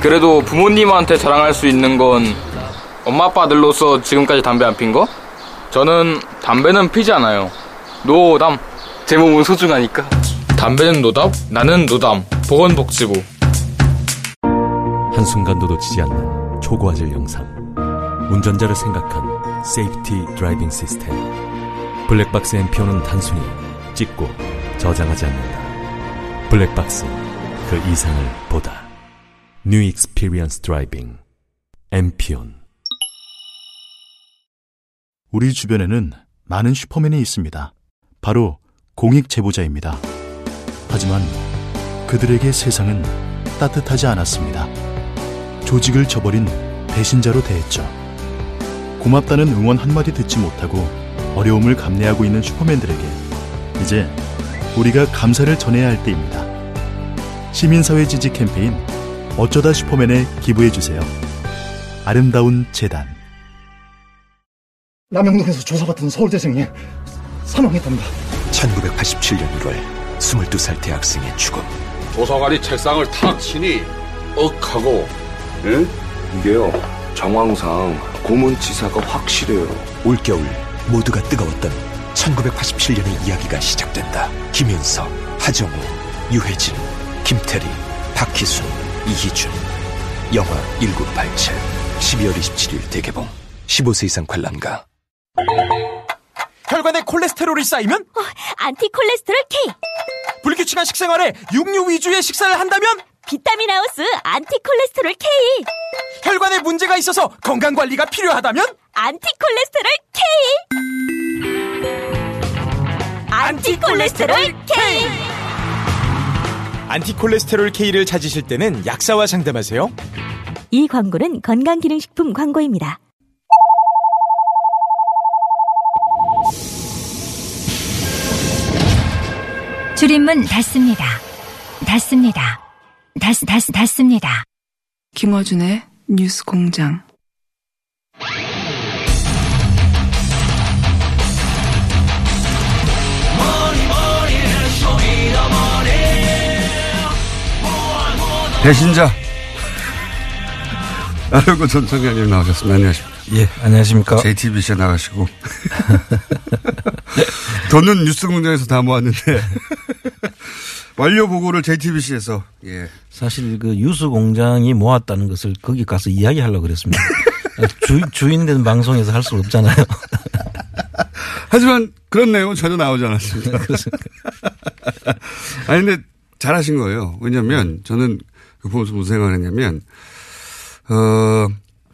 그래도 부모님한테 자랑할 수 있는 건 엄마 아빠들로서 지금까지 담배 안 핀 거? 저는 담배는 피지 않아요. 노담. 제 몸은 소중하니까. 담배는 노답, 나는 노담. 보건복지부. 한순간도 놓치지 않는 초고화질 영상. 운전자를 생각한 safety driving system. 블랙박스 엠피온은 단순히 찍고 저장하지 않는다. 블랙박스 그 이상을 보다. New experience driving 엠피온 우리 주변에는 많은 슈퍼맨이 있습니다. 바로 공익 제보자입니다. 하지만 그들에게 세상은 따뜻하지 않았습니다. 조직을 저버린 배신자로 대했죠. 고맙다는 응원 한마디 듣지 못하고 어려움을 감내하고 있는 슈퍼맨들에게 이제 우리가 감사를 전해야 할 때입니다. 시민사회 지지 캠페인 어쩌다 슈퍼맨에 기부해주세요. 아름다운 재단 남영동에서 조사받던 서울대생이 사망했답니다. 1987년 1월 22살 대학생의 죽음 도서관이 책상을 탁 치니 억하고 예? 이게요 정황상 고문치사가 확실해요 올겨울 모두가 뜨거웠던 1987년의 이야기가 시작된다 김윤석, 하정우, 유해진, 김태리, 박희순, 이희준. 영화 1987 12월 27일 대개봉. 15세 이상 관람가. 혈관에 콜레스테롤이 쌓이면? 안티 콜레스테롤 K. 불규칙한 식생활에 육류 위주의 식사를 한다면? 비타민 하우스 안티 콜레스테롤 K. 혈관에 문제가 있어서 건강 관리가 필요하다면? 안티 콜레스테롤 K. 안티 콜레스테롤 K. 안티 콜레스테롤 K 를 찾으실 때는 약사와 상담하세요. 이 광고는 건강기능식품 광고입니다. 줄임문 닫습니다. 닫습니다. 닫, 닫, 닫습니다. 김어준의 뉴스 공장. 배신자 아르고 전 청장님 나오셨습니다. 안녕하십니까. 예, 안녕하십니까. JTBC에 나가시고 돈은 뉴스 공장에서 다 모았는데 완료 보고를 JTBC에서 예. 사실 그 유수 공장이 모았다는 것을 거기 가서 이야기하려고 그랬습니다. 주, 주인 된 방송에서 할 수 없잖아요. 하지만 그런 내용은 전혀 나오지 않았습니다. 아니 근데 잘하신 거예요. 왜냐하면 저는 그 보면서 무슨 생각을 했냐면 어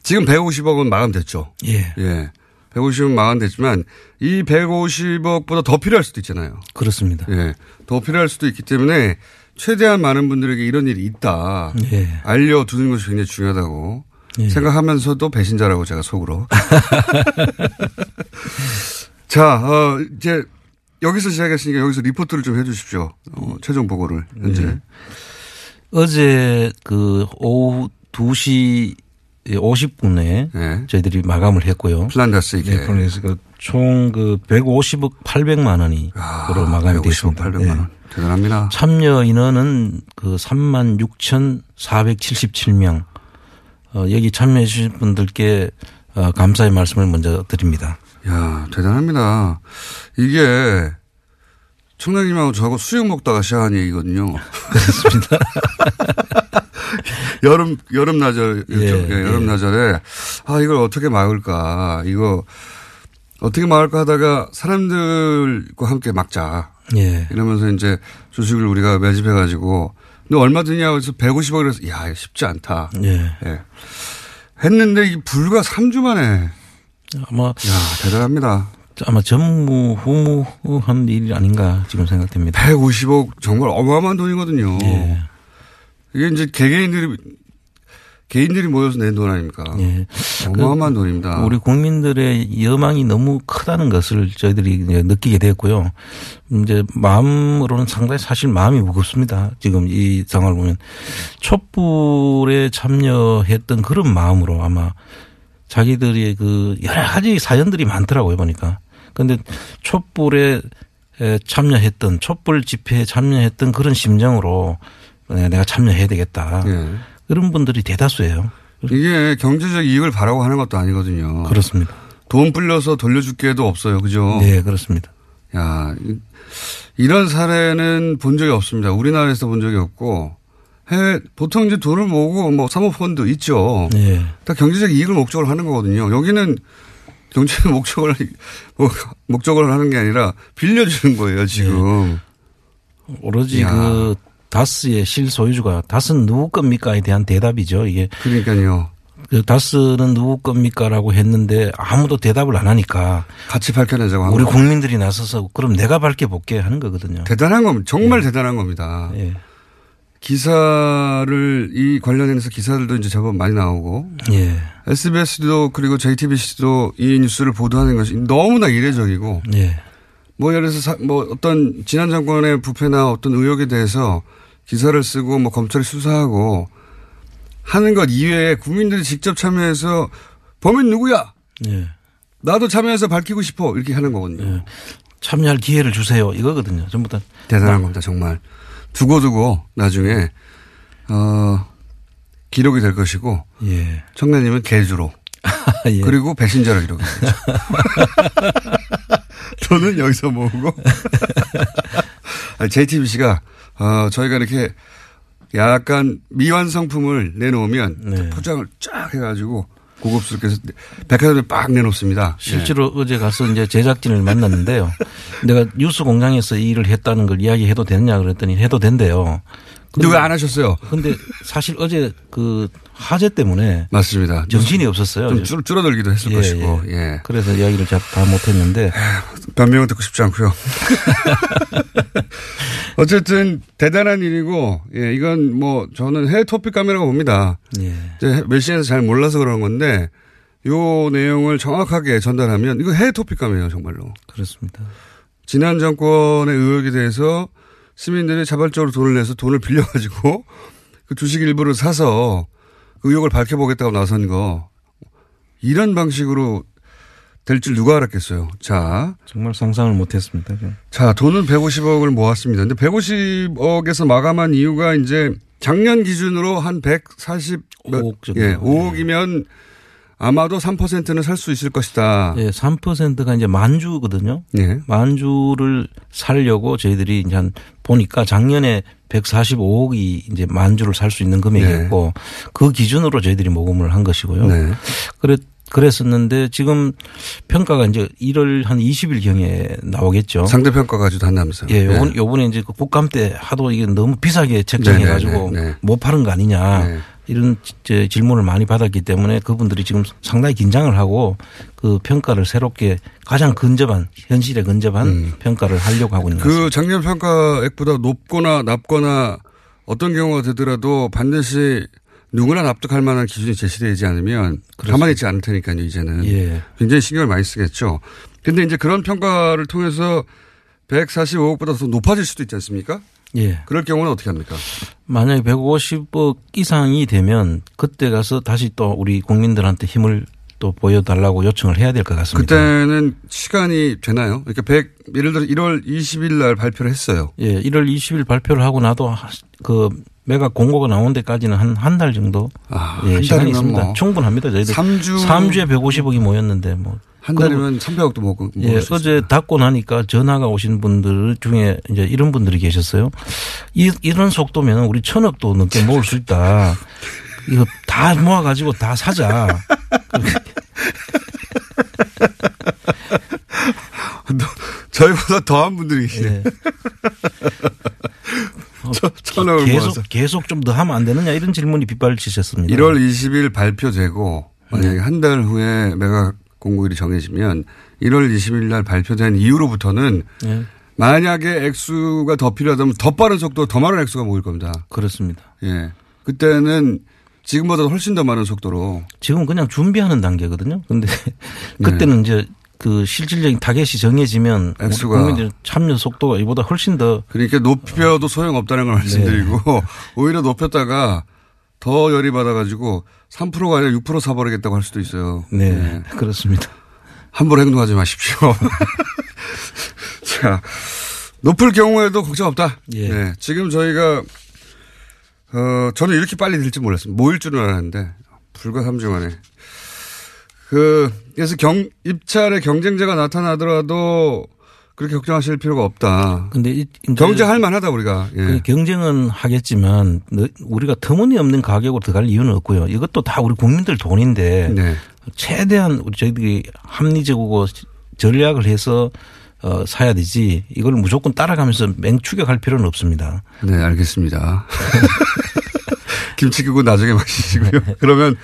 지금 150억 원 마감됐죠. 예. 예. 150억 마감됐지만 이 150억보다 더 필요할 수도 있잖아요. 그렇습니다. 예. 더 필요할 수도 있기 때문에 최대한 많은 분들에게 이런 일이 있다. 예. 알려두는 것이 굉장히 중요하다고 예. 생각하면서도 배신자라고 제가 속으로. 자, 어, 이제 여기서 시작했으니까 여기서 리포트를 좀 해 주십시오. 어, 최종 보고를 현재. 예. 어제 그 오후 2시 50분에 네. 저희들이 마감을 했고요. 플란다스의 계. 네, 플란다스 총 그 150억 800만 원이 그로 마감이 150억 됐습니다. 800만 원. 대단합니다. 참여 인원은 그 3만 6,477명. 어, 여기 참여해 주신 분들께 어, 감사의 말씀을 먼저 드립니다. 야, 대단합니다. 이게 청장님하고 저하고 수육 먹다가 시작한 얘기거든요. 그렇습니다. 여름, 여름 나절이었죠. 예, 예, 여름 예. 나절에 아, 이걸 어떻게 막을까. 이거 어떻게 막을까 하다가 사람들과 함께 막자. 예. 이러면서 이제 주식을 우리가 매집해가지고 너 얼마 드냐고 해서 150억 그래서 야, 이거 쉽지 않다. 예. 예. 했는데 이 불과 3주 만에 아마 야, 대단합니다. 아마 전무후무한 일이 아닌가 지금 생각됩니다. 150억 정말 어마어마한 돈이거든요. 예. 이게 이제 개개인들이 개인들이 모여서 낸 돈 아닙니까? 예. 어마어마한 돈입니다. 우리 국민들의 여망이 너무 크다는 것을 저희들이 느끼게 됐고요. 이제 마음으로는 상당히 사실 마음이 무겁습니다. 지금 이 상황을 보면 촛불에 참여했던 그런 마음으로 아마 자기들의 그 여러 가지 사연들이 많더라고요 보니까. 근데 촛불에 에, 참여했던 촛불 집회에 참여했던 그런 심정으로 네, 내가 참여해야 되겠다. 예. 그런 분들이 대다수예요. 이게 경제적 이익을 바라고 하는 것도 아니거든요. 그렇습니다. 돈 불려서 돌려줄 게도 없어요. 그죠? 네, 그렇습니다. 야, 이- 이런 사례는 본 적이 없습니다. 우리나라에서 본 적이 없고 해외 보통 이제 돈을 모으고 뭐 사모펀드 있죠. 네. 다 경제적 이익을 목적으로 하는 거거든요. 여기는 경제 목적을 뭐 목적으로 하는 게 아니라 빌려주는 거예요 지금. 오로지 야. 그 다스의 실소유주가 다스는 누구 겁니까에 대한 대답이죠. 이게 그러니까요. 그 다스는 누구 겁니까라고 했는데 아무도 대답을 안 하니까 같이 밝혀내자고 한 우리 거. 국민들이 나서서 그럼 내가 밝혀볼게 하는 거거든요. 대단한 겁니다. 정말 대단한 겁니다. 예. 기사를 이 관련해서 기사들도 이제 제법 많이 나오고 예. SBS도 그리고 JTBC도 이 뉴스를 보도하는 것이 너무나 이례적이고 예. 뭐 예를 들어서 사- 뭐 어떤 지난 정권의 부패나 어떤 의혹에 대해서 기사를 쓰고 뭐 검찰이 수사하고 하는 것 이외에 국민들이 직접 참여해서 범인 누구야? 예. 나도 참여해서 밝히고 싶어 이렇게 하는 거거든요. 참여할 기회를 주세요. 이거거든요. 전부 다. 대단한 겁니다 정말 두고두고 나중에 어 기록이 될 것이고 예. 청년님은 개주로 예. 그리고 배신자로 되죠. 돈은 여기서 모으고 JTBC가 어, 저희가 이렇게 약간 미완 성품을 내놓으면 네. 포장을 쫙 해가지고 고급스럽게 백화점에 빡 내놓습니다. 실제로 어제 가서 이제 제작진을 만났는데요. 내가 뉴스 공장에서 이 일을 했다는 걸 이야기해도 되느냐 그랬더니 해도 된대요. 근데 왜 안 하셨어요? 근데 사실 어제 그 화재 때문에 맞습니다. 정신이 없었어요. 좀 줄, 줄어들기도 했을 예, 것이고, 예. 그래서 이야기를 잘다 못했는데 변명은 듣고 싶지 않고요. 어쨌든 대단한 일이고, 예, 이건 뭐 저는 해외 토픽 카메라가 봅니다. 예. 멜신에서 잘 몰라서 그런 건데, 요 내용을 정확하게 전달하면 이거 해외 토픽감이에요, 정말로. 그렇습니다. 지난 정권의 의혹에 대해서 시민들이 자발적으로 돈을 내서 돈을 빌려가지고 그 주식 일부를 사서 그 의혹을 밝혀보겠다고 나선 거 이런 방식으로 될 줄 누가 알았겠어요. 자. 정말 상상을 못했습니다. 자, 돈은 150억을 모았습니다. 근데 150억에서 마감한 이유가 이제 작년 기준으로 한 140, 5억 정도. 예, 5억이면 아마도 3%는 살 수 있을 것이다. 예, 3%가 이제 만주거든요. 예. 만주를 살려고 저희들이 이제 한 보니까 작년에 145억이 이제 만주를 살 수 있는 금액이었고 그 기준으로 저희들이 모금을 한 것이고요. 네. 그래 그랬었는데 지금 평가가 이제 1월 한 20일 경에 나오겠죠. 상대 평가까지도 한다면서요. 예, 네. 요번, 요번에 이제 그 국감 때 하도 이게 너무 비싸게 책정해 가지고 네, 네, 네. 못 파는 거 아니냐. 이런 지- 질문을 많이 받았기 때문에 그분들이 지금 상당히 긴장을 하고 그 평가를 새롭게 가장 근접한 현실에 근접한 평가를 하려고 하고 있는 것그 작년 평가액보다 높거나 낮거나 어떤 경우가 되더라도 반드시 누구나 납득할 만한 기준이 제시되지 않으면 가만히 있지 않을 테니까요, 이제는. 예. 굉장히 신경을 많이 쓰겠죠. 근데 이제 그런 평가를 통해서 145억보다 더 높아질 수도 있지 않습니까? 예. 그럴 경우는 어떻게 합니까? 만약에 150억 이상이 되면 그때 가서 다시 또 우리 국민들한테 힘을 또 보여달라고 요청을 해야 될 것 같습니다. 그때는 시간이 되나요? 그러니까 100, 예를 들어 1월 20일 날 발표를 했어요. 예, 1월 20일 발표를 하고 나도 하- 그 매각 공고가 나온 데까지는 한 한 달 정도 아, 예, 한 시간이 있습니다. 뭐 충분합니다. 저희들 3주 3주에 150억이 모였는데 뭐 한 달이면 300억도 먹고. 예, 어제 닫고 나니까 전화가 오신 분들 중에 이제 이런 분들이 계셨어요. 이, 이런 속도면 우리 천억도 넘게 모을 수 있다. 이거 다 모아가지고 다 사자. 저희보다 더한 분들이 계시네. 저- 천억을 계속 모아서. 계속 좀 더 하면 안 되느냐 이런 질문이 빗발치셨습니다. 1월 20일 발표되고 만약에 한달 후에 매각 공고일이 정해지면 1월 20일 날 발표된 이후로부터는 예. 만약에 액수가 더 필요하다면 더 빠른 속도 더 많은 액수가 모일 겁니다. 그렇습니다. 예. 그때는 지금보다 훨씬 더 많은 속도로. 지금 그냥 준비하는 단계거든요. 근데 그때는 이제 그 실질적인 타겟이 정해지면 액수가. 국민들 참여 속도가 이보다 훨씬 더 그러니까 높여도 소용없다는 걸 말씀드리고 오히려 높였다가 더 열이 받아가지고 3%가 아니라 6% 사버리겠다고 할 수도 있어요. 네, 그렇습니다. 함부로 행동하지 마십시오. 자, 높을 경우에도 걱정 없다. 예. 네, 지금 저희가 어 저는 이렇게 빨리 될지 몰랐습니다. 모일 줄은 알았는데 불과 3주 만에. 그 그래서 경 입찰에 경쟁자가 나타나더라도 그렇게 걱정하실 필요가 없다. 근데 이- 경쟁할 만하다 우리가. 예. 그 경쟁은 하겠지만 너- 우리가 터무니없는 가격으로 들어갈 이유는 없고요. 이것도 다 우리 국민들 돈인데 네. 최대한 우리 저희들이 합리적이고 전략을 해서 어, 사야 되지 이걸 무조건 따라가면서 맹추격할 필요는 없습니다. 네, 알겠습니다. 김치국은 나중에 마시시고요. 그러면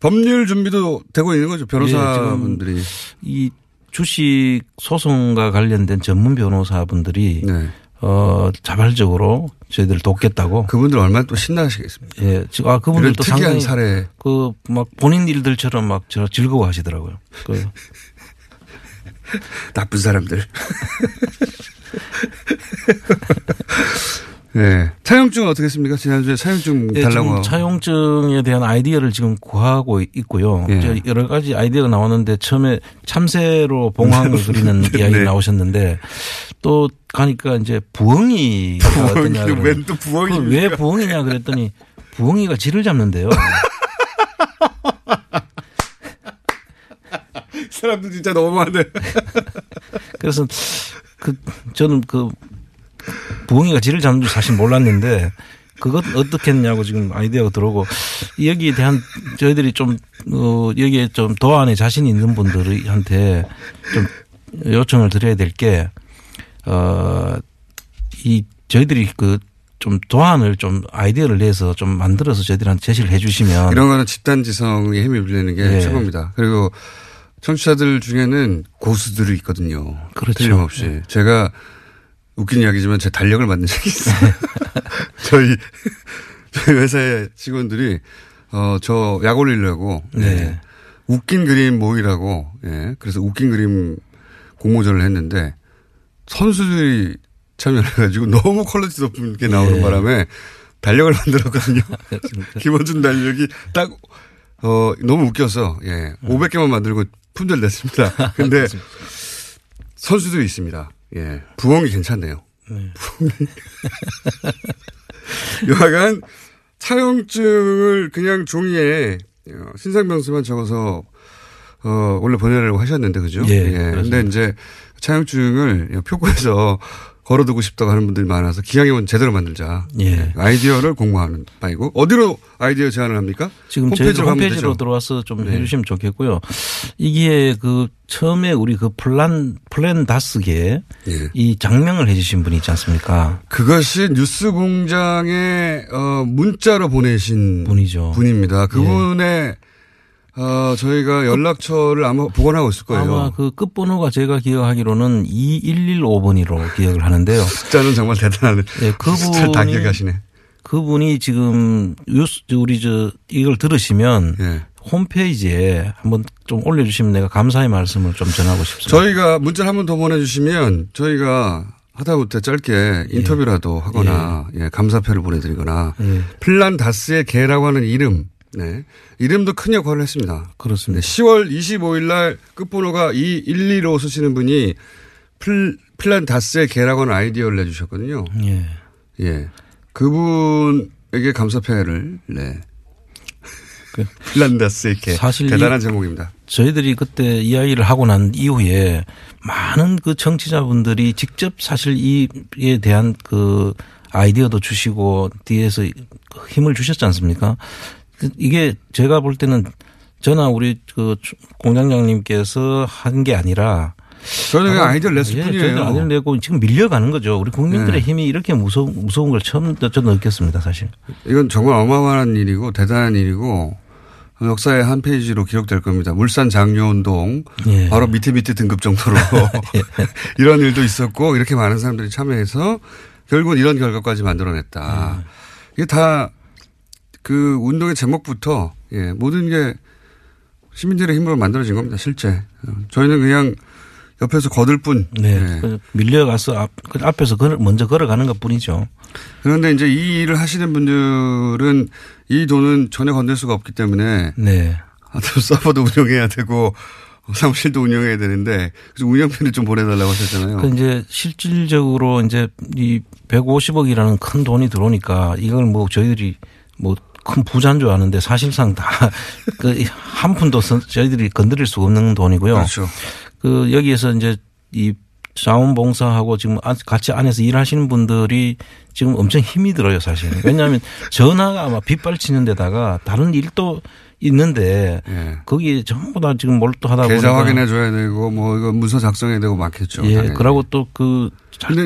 법률 준비도 되고 있는 거죠. 변호사분들이. 예, 지금 이 주식 소송과 관련된 전문 변호사분들이 네. 어, 자발적으로 저희들 돕겠다고. 그분들 얼마나 또 신나시겠습니다. 예, 지금 아 그분들도 이런 특이한 상당히 사례. 그 막 본인 일들처럼 막 저 즐거워하시더라고요. 그 나쁜 사람들. 네. 차용증은 어떻게 했습니까? 지난주에 차용증 예, 달라고. 차용증에 대한 아이디어를 지금 구하고 있고요. 예. 저 여러 가지 아이디어가 나왔는데 처음에 참새로 봉황을 그리는 네. 이야기 나오셨는데 또 가니까 이제 부엉이가 어떠냐 웬또 부엉이입니까? 왜 부엉이냐 그랬더니 부엉이가 쥐를 잡는데요. 사람들 진짜 너무하네. 그래서 그 저는 그 부엉이가 쥐를 잡는 줄 사실 몰랐는데 그것 어떻게 했냐고 지금 아이디어가 들어오고 여기에 대한 저희들이 좀 어, 여기에 좀 도안에 자신 있는 분들한테 좀 요청을 드려야 될 게 어, 이 저희들이 그 좀 도안을 좀 아이디어를 내서 좀 만들어서 저희들한테 제시를 해 주시면 이런 거는 집단지성에 힘이 빌리는 게 예. 최고입니다. 그리고 청취자들 중에는 고수들이 있거든요. 그렇죠. 틀림없이. 제가 웃긴 이야기지만 제 달력을 만든 적이 있어요. 저희, 저희 회사의 직원들이, 어, 저 약 올리려고. 네. 예. 웃긴 그림 모이라고. 예. 그래서 웃긴 그림 공모전을 했는데 선수들이 참여를 해가지고 너무 quality 높은 게 나오는 예. 바람에 달력을 만들었거든요. 김원준 달력이 딱, 어, 너무 웃겨서, 예. 500개만 만들고 품절 냈습니다. 근데 선수들이 있습니다. 예. 부엉이 괜찮네요. 부엉이. 여하간 차용증을 그냥 종이에 어, 신상명수만 적어서 어, 원래 보내려고 하셨는데, 그죠? 예, 근데 그렇습니다. 이제 차용증을 표고에서 걸어두고 싶다고 하는 분들이 많아서 기왕이면 제대로 만들자. 예. 아이디어를 공모하는 바이고. 어디로 아이디어 제안을 합니까? 지금 홈페이지로 홈페이지로? 들어와서 좀 네. 해주시면 좋겠고요. 이게 그 처음에 우리 그 플란 플랜 다스의 계 예. 이 작명을 해주신 분이 있지 않습니까? 그것이 뉴스 공장에 어, 문자로 보내신 분이죠. 예. 분입니다. 그분의 어, 저희가 연락처를 아마 보관하고 있을 거예요. 아마 그 끝번호가 제가 기억하기로는 2115번이로 기억을 하는데요. 숫자는 정말 대단하네. 예, 숫자를 다 그분이 기억하시네. 그분이 지금 우리 저 이걸 들으시면 예. 홈페이지에 한번 좀 올려주시면 내가 감사의 말씀을 좀 전하고 싶습니다. 저희가 문자를 한번 더 보내주시면 저희가 하다못해 짧게 인터뷰라도 하거나 예, 감사표를 보내드리거나 예. 플란 다스의 개라고 하는 이름 네. 이름도 큰 역할을 했습니다. 그렇습니다. 10월 25일 날 끝번호가 2115 쓰시는 분이 플, 플란 다스의 개라고 하는 아이디어를 내주셨거든요. 예. 예. 그분에게 감사패를, 네. 그 플란 다스의 개. 사실 대단한 이- 제목입니다. 저희들이 그때 이야기를 하고 난 이후에 많은 그 청취자분들이 직접 사실 이에 대한 그 아이디어도 주시고 뒤에서 힘을 주셨지 않습니까? 그 이게 제가 볼 때는 저나 우리 그 공장장님께서 한 게 아니라 저는 아이디어를 냈을 예, 뿐이에요. 아이디어를 내고 지금 밀려가는 거죠. 우리 국민들의 네. 힘이 이렇게 무서운, 무서운 걸 처음 저는 느꼈습니다, 사실. 이건 정말 어마어마한 일이고 대단한 일이고 역사의 한 페이지로 기록될 겁니다. 물산 장려운동 예. 바로 밑에 밑에 등급 정도로 이런 일도 있었고 이렇게 많은 사람들이 참여해서 결국은 이런 결과까지 만들어냈다. 이게 다 그 운동의 제목부터 예, 모든 게 시민들의 힘으로 만들어진 겁니다. 실제 어, 저희는 그냥 옆에서 거들 뿐. 네. 예. 그 밀려가서 앞, 그 앞에서 걸어, 먼저 걸어가는 것 뿐이죠. 그런데 이제 이 일을 하시는 분들은 이 돈은 전혀 건들 수가 없기 때문에 네. 서버도 운영해야 되고 사무실도 운영해야 되는데 그래서 운영비를 좀 보내달라고 하셨잖아요. 그 이제 실질적으로 이제 이 150억이라는 큰 돈이 들어오니까 이걸 뭐 저희들이 뭐 큰 부자인 줄 아는데 사실상 다 그 한 푼도 선- 저희들이 건드릴 수가 없는 돈이고요. 그렇죠. 그 여기에서 이제 이 자원봉사하고 지금 아- 같이 안에서 일하시는 분들이 지금 엄청 힘이 들어요, 사실. 왜냐하면 전화가 아마 빗발치는 데다가 다른 일도 있는데 거기에 전부 다 지금 몰두하다 보니까 예. 계좌 확인해 줘야 되고 뭐 이거 문서 작성해야 되고 많겠죠. 예, 당연히. 그러고 또그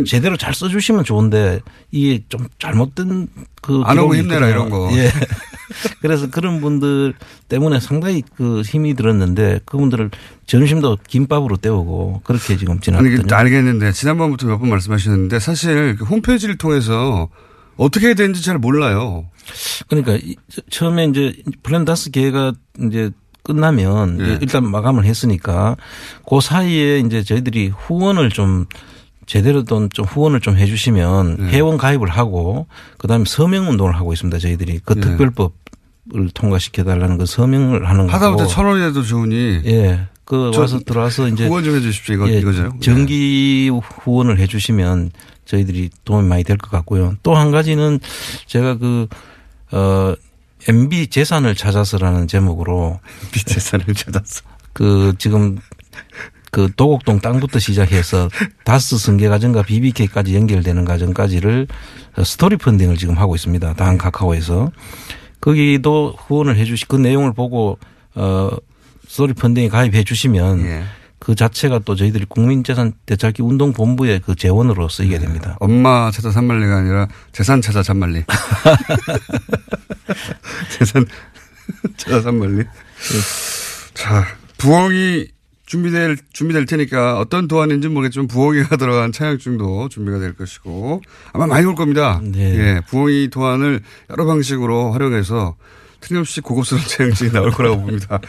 제대로 잘 써주시면 좋은데 이게 좀 잘못된 그안 오고 힘내라. 이런 거. 예. 그래서 그런 분들 때문에 상당히 그 힘이 들었는데 그분들을 점심도 김밥으로 때우고 그렇게 지금. 그 알겠는데 지난번부터 몇 번 말씀하셨는데 사실 그 홈페이지를 통해서 어떻게 해야 되는지 잘 몰라요. 그러니까 이- 처음에 이제 플랜다스의 계가 이제 끝나면 예. 일단 마감을 했으니까 그 사이에 이제 저희들이 후원을 좀 제대로 좀, 좀 후원을 좀 해주시면 예. 회원 가입을 하고 그다음에 서명 운동을 하고 있습니다. 저희들이 그 예. 특별법 을 통과시켜 달라는 그 서명을 하는 거고. 하다못해 천 원이라도 좋으니. 예. 그저 와서 들어와서 이제 후원 좀 해주십시오. 이거 예, 이거죠. 정기 후원을 해주시면 저희들이 도움이 많이 될 것 같고요. 또 한 가지는 제가 그, 어, MB 재산을 찾아서라는 제목으로. MB 재산을 찾아서. 그 지금 그 도곡동 땅부터 시작해서 다스 승계 과정과 BBK까지 연결되는 과정까지를 스토리 펀딩을 지금 하고 있습니다. 당 카카오에서. 거기도 후원을 해 주시, 그 내용을 보고, 어, 스토리 펀딩에 가입해 주시면 예. 그 자체가 또 저희들이 국민재산 되찾기 운동 본부의 그 재원으로 쓰이게 됩니다. 엄마 찾아 산말리가 아니라 재산 찾아 잔말리. 재산 찾아 산말리. 자, 부엉이 준비될, 준비될 테니까 어떤 도안인지 모르겠지만 부엉이가 들어간 차약증도 준비가 될 것이고 아마 많이 올 겁니다. 예, 부엉이 도안을 여러 방식으로 활용해서 틀림없이 고급스러운 차약증이 나올 거라고 봅니다.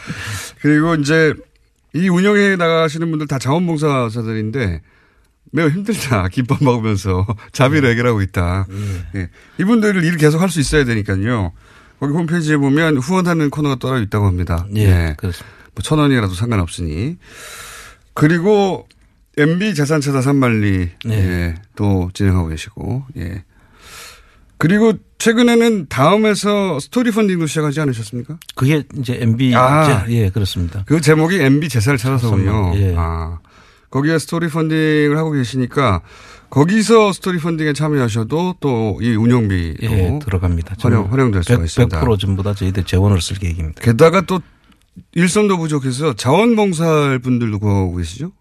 그리고 이제 이 운영에 나가시는 분들 다 자원봉사자들인데 매우 힘들다. 김밥 먹으면서 자비로 해결하고 있다. 예. 이분들을 일 계속 할 수 있어야 되니까요. 거기 홈페이지에 보면 후원하는 코너가 따로 있다고 합니다. 예, 그렇습니다. 뭐 천 원이라도 상관없으니. 그리고 MB 재산 찾아 산말리 네. 예, 또 진행하고 계시고 예. 그리고 최근에는 다음에서 스토리펀딩도 시작하지 않으셨습니까? 그게 이제 MB 아. 재- 예, 그렇습니다. 그 제목이 MB 재산을 찾아서군요. 예. 아. 거기에 스토리 펀딩을 하고 계시니까 거기서 스토리 펀딩에 참여하셔도 또 이 운영비로 예, 들어갑니다. 활용, 활용될 수가 100, 있습니다. 100% 전부 다 저희들 재원을 쓸 계획입니다. 게다가 또 일손도 부족해서 자원봉사할 분들도 구하고 계시죠?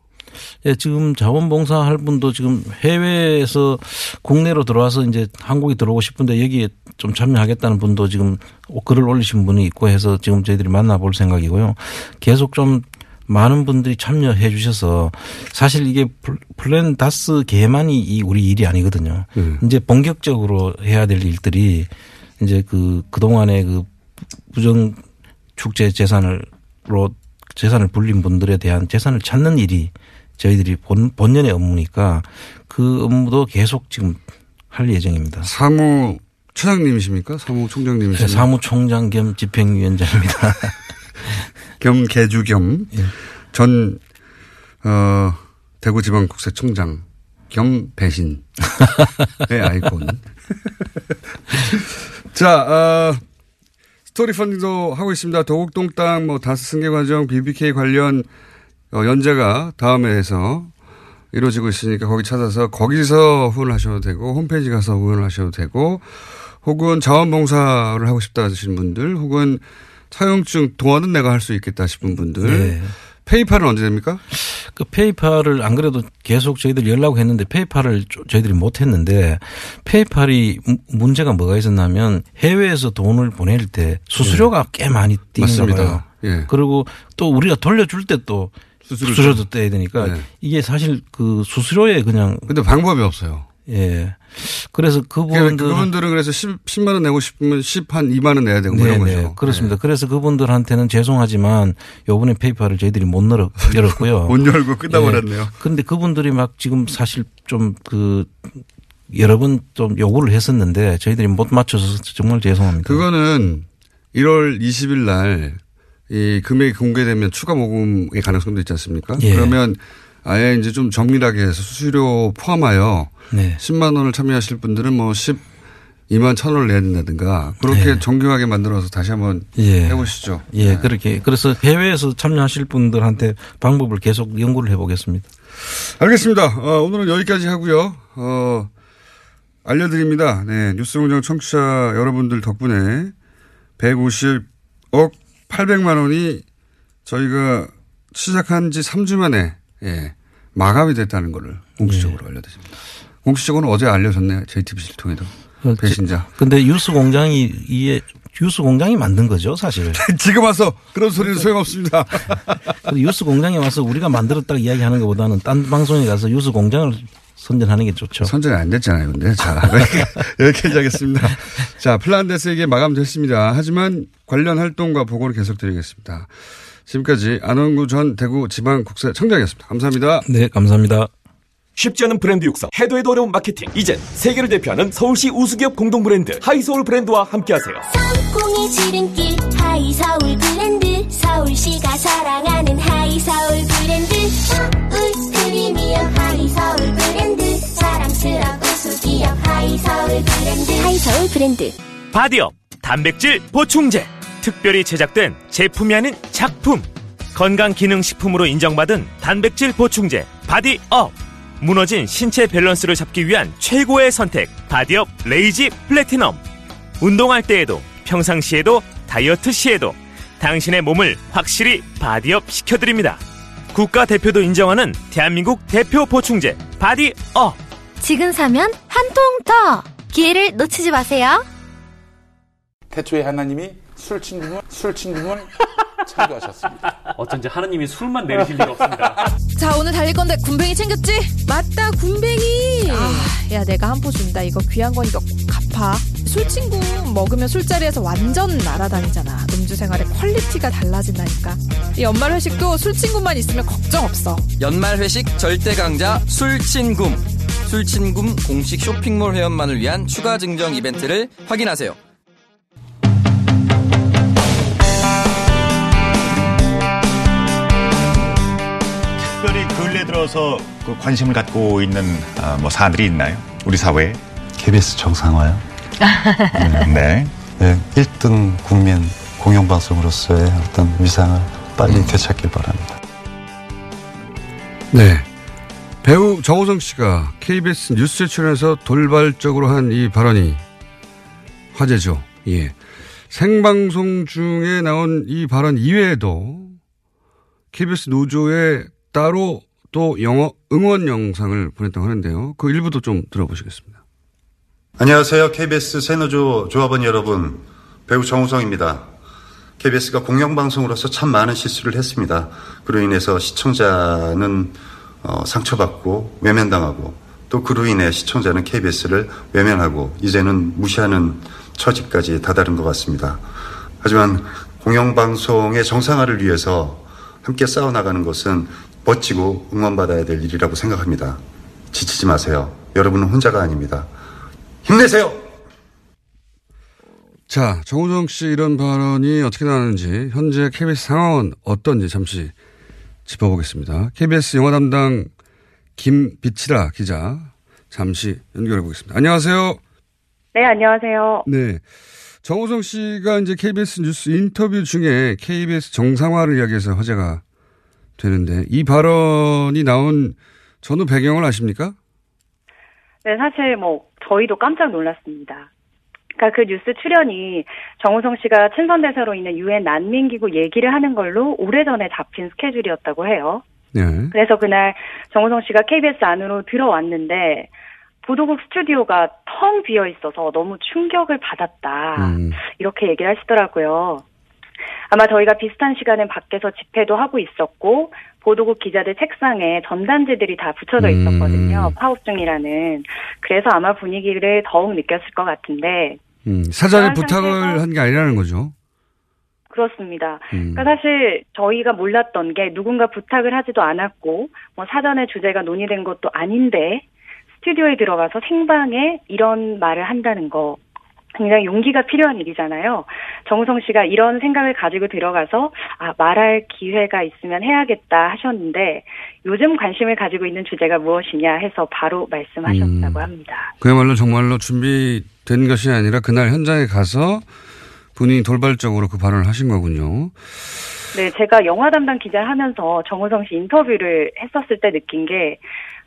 예, 지금 자원봉사 할 분도 지금 해외에서 국내로 들어와서 이제 한국에 들어오고 싶은데 여기에 좀 참여하겠다는 분도 지금 글을 올리신 분이 있고 해서 지금 저희들이 만나볼 생각이고요. 계속 좀 많은 분들이 참여해 주셔서 사실 이게 플- 플랜 다스의 계만이 이 우리 일이 아니거든요. 이제 본격적으로 해야 될 일들이 이제 그 그동안에 그 부정 축재 재산을로 재산을 불린 분들에 대한 재산을 찾는 일이 저희들이 본, 본연의 업무니까 그 업무도 계속 지금 할 예정입니다. 사무 차장님이십니까? 사무총장님이십니까? 네, 사무총장 겸 집행위원장입니다. 겸 개주 겸 전 어, 대구지방국세청장 겸 배신의 아이콘. 자, 어, 스토리 펀딩도 하고 있습니다. 도곡동 땅, 뭐, 다스 승계 과정, BBK 관련 어, 연재가 다음에 해서 이루어지고 있으니까 거기 찾아서 거기서 후원을 하셔도 되고 홈페이지 가서 후원을 하셔도 되고 혹은 자원봉사를 하고 싶다 하시는 분들 혹은 차용증 동화는 내가 할 수 있겠다 싶은 분들 네. 페이팔은 언제 됩니까? 그 페이팔을 안 그래도 계속 저희들이 연락했는데 페이팔을 조- 저희들이 못 했는데 페이팔이 무- 문제가 뭐가 있었냐면 해외에서 돈을 보낼 때 수수료가 꽤 많이 뛰는 맞습니다. 거예요. 예. 그리고 또 우리가 돌려줄 때또 수수료 수수료도 떼야 되니까 네. 이게 사실 그 수수료에 그냥 근데 방법이 없어요. 예. 그래서 그분들 그분들은 그래서 10, 10만 원 내고 싶으면 10 한 2만 원 내야 되고 뭐 이런 거죠. 그렇습니다. 그래서 그분들한테는 죄송하지만 요번에 페이팔을 저희들이 못 열었, 열었고요. 못 열고 끝나버렸네요. 예. 근데 그분들이 막 지금 사실 좀그 여러 번 좀 요구를 했었는데 저희들이 못 맞춰서 정말 죄송합니다. 그거는 1월 20일 날 이 금액이 공개되면 추가 모금의 가능성도 있지 않습니까? 예. 그러면 아예 이제 좀 정밀하게 해서 수수료 포함하여 네. 10만 원을 참여하실 분들은 뭐 12만 천 원을 내야 된다든가 그렇게 네. 정교하게 만들어서 다시 한번 예. 해보시죠. 예, 그렇게. 그래서 해외에서 참여하실 분들한테 방법을 계속 연구를 해보겠습니다. 알겠습니다. 어, 오늘은 여기까지 하고요. 어, 알려드립니다. 네, 뉴스공장 청취자 여러분들 덕분에 150억 800만 원이 저희가 시작한 지 3주 만에 예, 마감이 됐다는 것을 공식적으로 알려드립니다. 공식적으로는 어제 알려졌네요. JTBC를 통해서. 배신자. 근데 뉴스 공장이 이에 뉴스 공장이 만든 거죠, 사실. 지금 와서 그런 소리는 소용없습니다. 뉴스 공장에 와서 우리가 만들었다고 이야기하는 것보다는 딴 방송에 가서 뉴스 공장을 선전하는 게 좋죠. 선전이 안 됐잖아요, 근데. 자, 여기까지 하겠습니다. 자, 플란데스에게 마감됐습니다. 하지만 관련 활동과 보고를 계속드리겠습니다. 지금까지 안원구 전 대구 지방국세청장이었습니다. 감사합니다. 네, 감사합니다. 쉽지 않은 브랜드 육성, 해도 해도 어려운 마케팅. 이젠 세계를 대표하는 서울시 우수기업 공동 브랜드 하이소울 브랜드와 함께하세요. 공이 지름길 하이서울 브랜드 서울시가 사랑하는 하이서울 브랜드 자랑스러운 우수기업 하이서울 브랜드. 하이서울 브랜드. 바디업 단백질 보충제. 특별히 제작된 제품이 아닌 작품. 건강기능식품으로 인정받은 단백질 보충제 바디업. 무너진 신체 밸런스를 잡기 위한 최고의 선택 바디업 레이지 플래티넘. 운동할 때에도 평상시에도 다이어트 시에도 당신의 몸을 확실히 바디업 시켜드립니다. 국가 대표도 인정하는 대한민국 대표 보충제 바디업 지금 사면 한 통 더! 기회를 놓치지 마세요. 태초에 하나님이 술 친구문, 술 친구문 창조하셨습니다. 어쩐지 하나님이 술만 내리실 리가 없습니다. 자 오늘 달릴 건데 굼벵이 챙겼지? 맞다 굼벵이 아, 야 내가 한 포 준다 이거 귀한 거니까 꼭 갚아 술친구 먹으면 술자리에서 완전 날아다니잖아 음주 생활의 quality가 달라진다니까 이 연말 회식도 술친구만 있으면 걱정 없어 연말 회식 절대 강자 술친굼. 술친굼 공식 쇼핑몰 회원만을 위한 추가 증정 이벤트를 확인하세요. 특별히 근래 들어서 그 관심을 갖고 있는 아, 뭐 사안들이 있나요? 우리 사회에? KBS 정상화요? 네. 네, 1등 국민 공영방송으로서의 어떤 위상을 빨리 되찾길 바랍니다. 네. 배우 정호성 씨가 KBS 뉴스에 출연해서 돌발적으로 한 이 발언이 화제죠. 예. 생방송 중에 나온 이 발언 이외에도 KBS 노조에 따로 또 영어 응원 영상을 보냈다고 하는데요. 그 일부도 좀 들어보시겠습니다. 안녕하세요. KBS 새노조 조합원 여러분. 배우 정우성입니다. KBS가 공영방송으로서 참 많은 실수를 했습니다. 그로 인해서 시청자는 어, 상처받고 외면당하고 또 그로 인해 시청자는 KBS를 외면하고 이제는 무시하는 처지까지 다다른 것 같습니다. 하지만 공영방송의 정상화를 위해서 함께 싸워나가는 것은 멋지고 응원받아야 될 일이라고 생각합니다. 지치지 마세요. 여러분은 혼자가 아닙니다. 힘내세요! 자, 정우정 씨 이런 발언이 어떻게 나왔는지 현재 KBS 상황은 어떤지 잠시 짚어보겠습니다. KBS 영화 담당 김비치라 기자 잠시 연결해 보겠습니다. 안녕하세요. 네, 안녕하세요. 네. 정우성 씨가 이제 KBS 뉴스 인터뷰 중에 KBS 정상화를 이야기해서 화제가 되는데 이 발언이 나온 전후 배경을 아십니까? 네, 사실 뭐 저희도 깜짝 놀랐습니다. 그러니까 그 뉴스 출연이 정우성 씨가 친선 대사로 있는 유엔 난민기구 얘기를 하는 걸로 오래전에 잡힌 스케줄이었다고 해요. 네. 그래서 그날 정우성 씨가 KBS 안으로 들어왔는데 보도국 스튜디오가 텅 비어 있어서 너무 충격을 받았다. 음. 이렇게 얘기를 하시더라고요. 아마 저희가 비슷한 시간에 밖에서 집회도 하고 있었고 보도국 기자들 책상에 전단지들이 다 붙여져 있었거든요. 파업 중이라는. 그래서 아마 분위기를 더욱 느꼈을 것 같은데 음, 사전에 부탁을 한 게 아니라는 거죠. 그렇습니다. 음. 그러니까 사실 저희가 몰랐던 게 누군가 부탁을 하지도 않았고 뭐 사전에 주제가 논의된 것도 아닌데 스튜디오에 들어가서 생방에 이런 말을 한다는 거 굉장히 용기가 필요한 일이잖아요. 정우성 씨가 이런 생각을 가지고 들어가서 아 말할 기회가 있으면 해야겠다 하셨는데 요즘 관심을 가지고 있는 주제가 무엇이냐 해서 바로 말씀하셨다고 합니다. 그야말로 정말로 준비된 것이 아니라 그날 현장에 가서 본인이 돌발적으로 그 발언을 하신 거군요. 네, 제가 영화 담당 기자를 하면서 정우성 씨 인터뷰를 했었을 때 느낀 게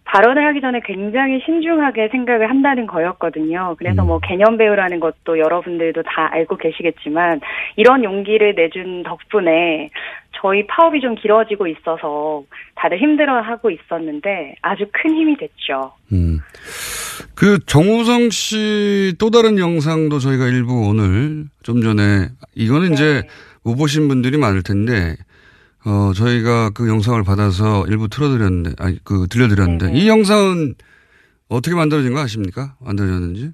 발언을 하기 전에 굉장히 신중하게 생각을 한다는 거였거든요. 그래서 뭐 개념 배우라는 것도 여러분들도 다 알고 계시겠지만 이런 용기를 내준 덕분에 저희 파업이 좀 길어지고 있어서 다들 힘들어하고 있었는데 아주 큰 힘이 됐죠. 음. 그 정우성 씨 또 다른 영상도 저희가 일부 오늘 좀 전에 이거는 이제 못 보신 분들이 많을 텐데 어 저희가 그 영상을 받아서 일부 틀어드렸는데 아니 그 들려드렸는데 이 영상은 어떻게 만들어진 거 아십니까? 만들어졌는지?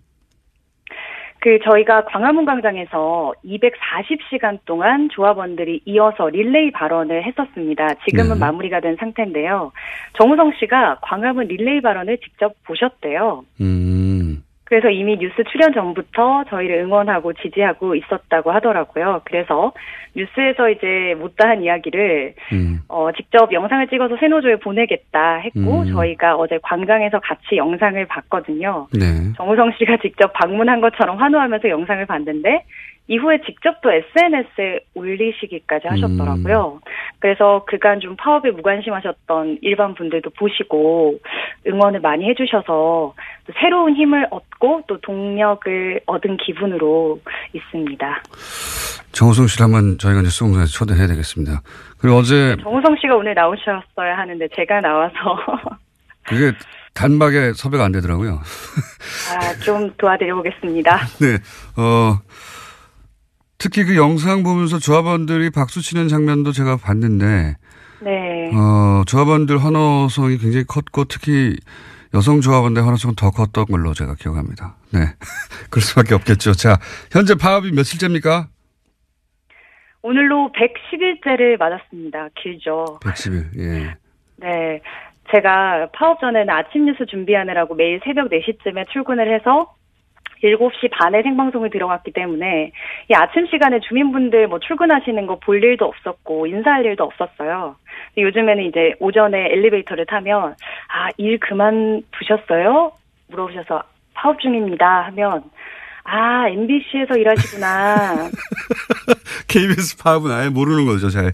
그 저희가 광화문 광장에서 240시간 동안 조합원들이 이어서 릴레이 발언을 했었습니다. 지금은 네. 마무리가 된 상태인데요. 정우성 씨가 광화문 릴레이 발언을 직접 보셨대요. 음. 그래서 이미 뉴스 출연 전부터 저희를 응원하고 지지하고 있었다고 하더라고요. 그래서 뉴스에서 이제 못다한 이야기를 음. 어, 직접 영상을 찍어서 세노조에 보내겠다 했고 음. 저희가 어제 광장에서 같이 영상을 봤거든요. 네. 정우성 씨가 직접 방문한 것처럼 환호하면서 영상을 봤는데 이후에 직접 또 SNS에 올리시기까지 하셨더라고요. 그래서 그간 좀 파업에 무관심하셨던 일반 분들도 보시고 응원을 많이 해주셔서 또 새로운 힘을 얻고 또 동력을 얻은 기분으로 있습니다. 정우성 씨를 한번 저희가 이제 수공장에서 초대해야 되겠습니다. 그리고 어제 정우성 씨가 오늘 나오셨어야 하는데 제가 나와서 그게 단박에 섭외가 안 되더라고요. 아, 좀 도와드려 보겠습니다. 네. 어, 특히 그 영상 보면서 조합원들이 박수 치는 장면도 제가 봤는데, 네. 어, 조합원들 환호성이 굉장히 컸고, 특히 여성 조합원들 환호성은 더 컸던 걸로 제가 기억합니다. 네. 그럴 수밖에 없겠죠. 자, 현재 파업이 며칠째입니까? 오늘로 110일째를 맞았습니다. 길죠. 110일, 예. 네. 제가 파업 전에는 아침 뉴스 준비하느라고 매일 새벽 4시쯤에 출근을 해서 7시 반에 생방송을 들어갔기 때문에 이 아침 시간에 주민분들 뭐 출근하시는 거 볼 일도 없었고 인사할 일도 없었어요. 요즘에는 이제 오전에 엘리베이터를 타면 아, 일 그만 두셨어요? 물어보셔서 파업 중입니다 하면 아, MBC에서 일하시구나. KBS 파업은 아예 모르는 거죠, 잘.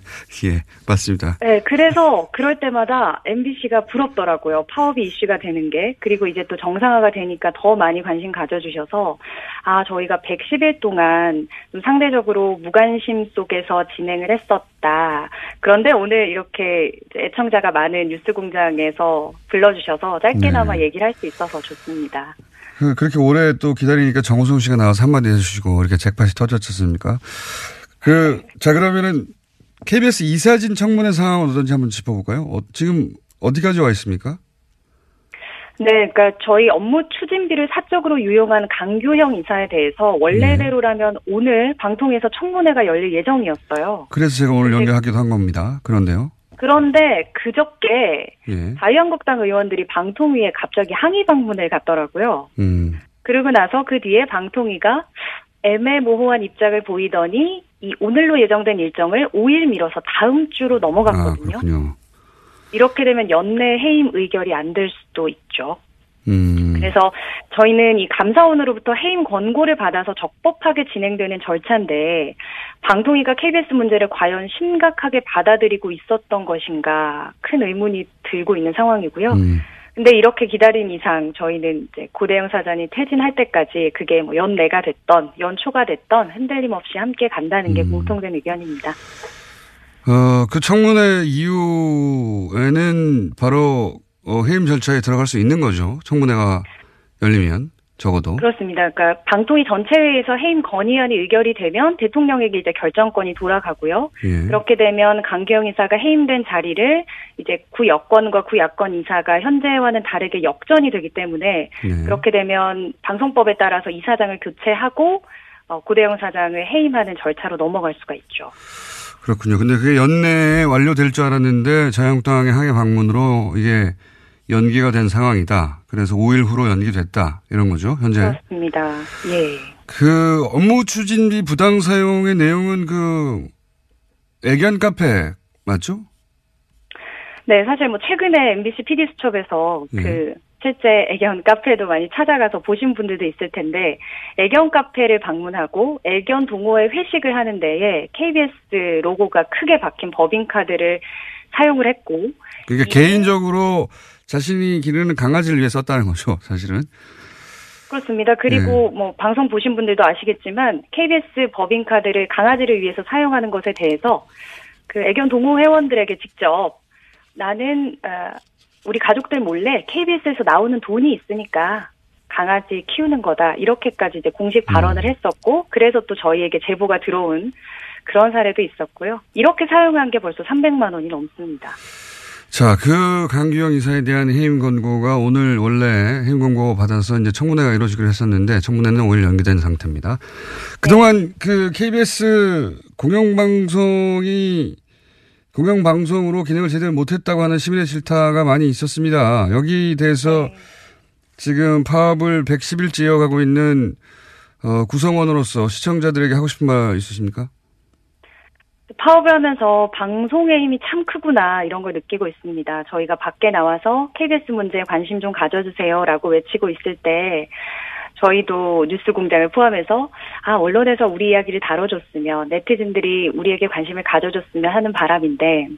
예, 맞습니다. 네, 그래서 그럴 때마다 MBC가 부럽더라고요. 파업이 이슈가 되는 게. 그리고 이제 또 정상화가 되니까 더 많이 관심 가져주셔서, 아, 저희가 110일 동안 좀 상대적으로 무관심 속에서 진행을 했었다. 그런데 오늘 이렇게 애청자가 많은 뉴스 공장에서 불러주셔서 짧게나마 네. 얘기를 할 수 있어서 좋습니다. 그, 그렇게 오래 또 기다리니까 정우성 씨가 나와서 한마디 해주시고, 이렇게 잭팟이 터졌지 않습니까? 그, 자, 그러면은, KBS 이사진 청문회 상황은 어떤지 한번 짚어볼까요? 어, 지금 어디까지 와 있습니까? 네, 그러니까 저희 업무 추진비를 사적으로 유용한 강규형 이사에 대해서 원래대로라면 오늘 방통에서 청문회가 열릴 예정이었어요. 그래서 제가 오늘 연결하기도 한 겁니다. 그런데요. 그런데 그저께 예. 자유한국당 의원들이 방통위에 갑자기 항의 방문을 갔더라고요. 음. 그러고 나서 그 뒤에 방통위가 애매모호한 입장을 보이더니 이 오늘로 예정된 일정을 5일 미뤄서 다음 주로 아, 넘어갔거든요. 그렇군요. 이렇게 되면 연내 해임 의결이 안 될 수도 있죠. 음. 그래서 저희는 이 감사원으로부터 해임 권고를 받아서 적법하게 진행되는 절차인데 방통위가 KBS 문제를 과연 심각하게 받아들이고 있었던 것인가 큰 의문이 들고 있는 상황이고요. 음. 근데 이렇게 기다린 이상 저희는 이제 고대영 사장이 퇴진할 때까지 그게 뭐 연내가 됐던 연초가 됐던 흔들림 없이 함께 간다는 게 음. 공통된 의견입니다. 어, 그 청문회 이후에는 바로 어, 해임 절차에 들어갈 수 있는 거죠. 청문회가 열리면. 적어도. 그렇습니다. 그러니까 방통위 전체회의에서 해임 건의안이 의결이 되면 대통령에게 이제 결정권이 돌아가고요. 예. 그렇게 되면 강기영 이사가 해임된 자리를 이제 구 여권과 구 야권 이사가 현재와는 다르게 역전이 되기 때문에 네. 그렇게 되면 방송법에 따라서 이사장을 교체하고 어, 고대영 사장을 해임하는 절차로 넘어갈 수가 있죠. 그렇군요. 근데 그게 연내에 완료될 줄 알았는데 자유한국당의 항해 방문으로 이게 연기가 된 상황이다. 그래서 5일 후로 연기됐다. 이런 거죠, 현재. 그렇습니다. 예. 그 업무 추진비 부당 사용의 내용은 그 애견 카페 맞죠? 네, 사실 뭐 최근에 MBC PD 수첩에서 예. 그 실제 애견 카페도 많이 찾아가서 보신 분들도 있을 텐데 애견 카페를 방문하고 애견 동호회 회식을 하는 데에 KBS 로고가 크게 박힌 법인 카드를 사용을 했고 그러니까 개인적으로 자신이 기르는 강아지를 위해 썼다는 거죠, 사실은. 그렇습니다. 그리고 뭐 방송 보신 분들도 아시겠지만 KBS 법인 카드를 강아지를 위해서 사용하는 것에 대해서 그 애견 동호 회원들에게 직접 나는 어, 우리 가족들 몰래 KBS에서 나오는 돈이 있으니까 강아지 키우는 거다 이렇게까지 이제 공식 발언을 했었고 그래서 또 저희에게 제보가 들어온 그런 사례도 있었고요. 이렇게 사용한 게 벌써 300만 원이 넘습니다. 자, 그 강규영 이사에 대한 해임 권고가 오늘 원래 해임 권고 받아서 이제 청문회가 이루어지기로 했었는데 청문회는 5일 연기된 상태입니다. 그동안 그 KBS 공영방송이 공영방송으로 기능을 제대로 못했다고 하는 시민의 질타가 많이 있었습니다. 여기 대해서 지금 파업을 110일째 이어가고 있는 어, 구성원으로서 시청자들에게 하고 싶은 말 있으십니까? 파업을 하면서 방송의 힘이 참 크구나 이런 걸 느끼고 있습니다. 저희가 밖에 나와서 KBS 문제에 관심 좀 가져주세요라고 외치고 있을 때 저희도 뉴스 공장을 포함해서 아 언론에서 우리 이야기를 다뤄줬으면 네티즌들이 우리에게 관심을 가져줬으면 하는 바람인데